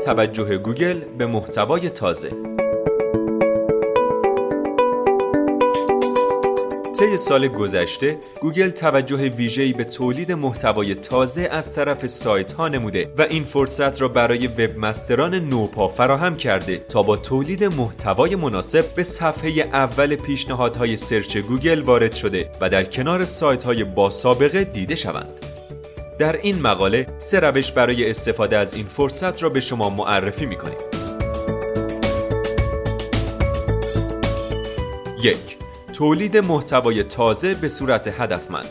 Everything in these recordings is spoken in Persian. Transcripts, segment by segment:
توجه گوگل به محتوای تازه طی سال گذشته گوگل توجه ویژه‌ای به تولید محتوای تازه از طرف سایت ها نموده و این فرصت را برای وب مستران نوپا فراهم کرده تا با تولید محتوای مناسب به صفحه اول پیشنهادهای سرچ گوگل وارد شده و در کنار سایت های با سابقه دیده شوند. در این مقاله سه روش برای استفاده از این فرصت را به شما معرفی می کنیم. یک تولید محتوای تازه به صورت هدفمند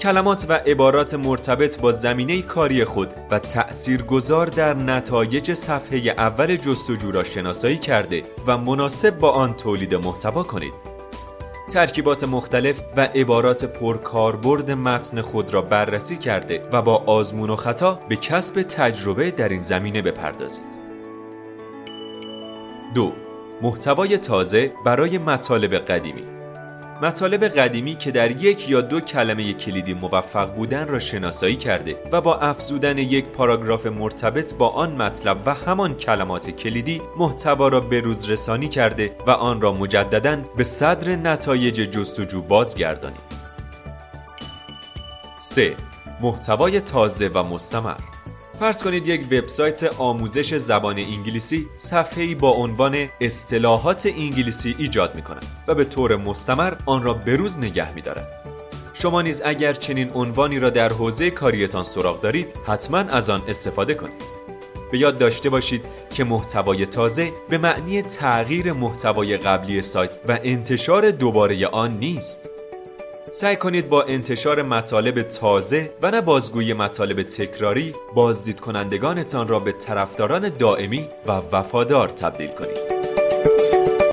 کلمات و عبارات مرتبط با زمینه کاری خود و تأثیرگذار در نتایج صفحه اول جستجو را شناسایی کرده و مناسب با آن تولید محتوا کنید. ترکیبات مختلف و عبارات پرکاربرد متن خود را بررسی کرده و با آزمون و خطا به کسب تجربه در این زمینه بپردازید. دو محتوای تازه برای مطالب قدیمی مطالب قدیمی که در یک یا دو کلمه کلیدی موفق بودن را شناسایی کرده و با افزودن یک پاراگراف مرتبط با آن مطلب و همان کلمات کلیدی محتوا را به روز رسانی کرده و آن را مجددا به صدر نتایج جستجو بازگردانید. 3. محتوای تازه و مستمر فرض کنید یک وبسایت آموزش زبان انگلیسی صفحه‌ای با عنوان اصطلاحات انگلیسی ایجاد می‌کند و به طور مستمر آن را بروز نگه می‌دارد. شما نیز اگر چنین عنوانی را در حوزه کاریتان سراغ دارید حتما از آن استفاده کنید به یاد داشته باشید که محتوای تازه به معنی تغییر محتوای قبلی سایت و انتشار دوباره آن نیست سعی کنید با انتشار مطالب تازه و نه بازگویی مطالب تکراری بازدید کنندگانتان را به طرفداران دائمی و وفادار تبدیل کنید.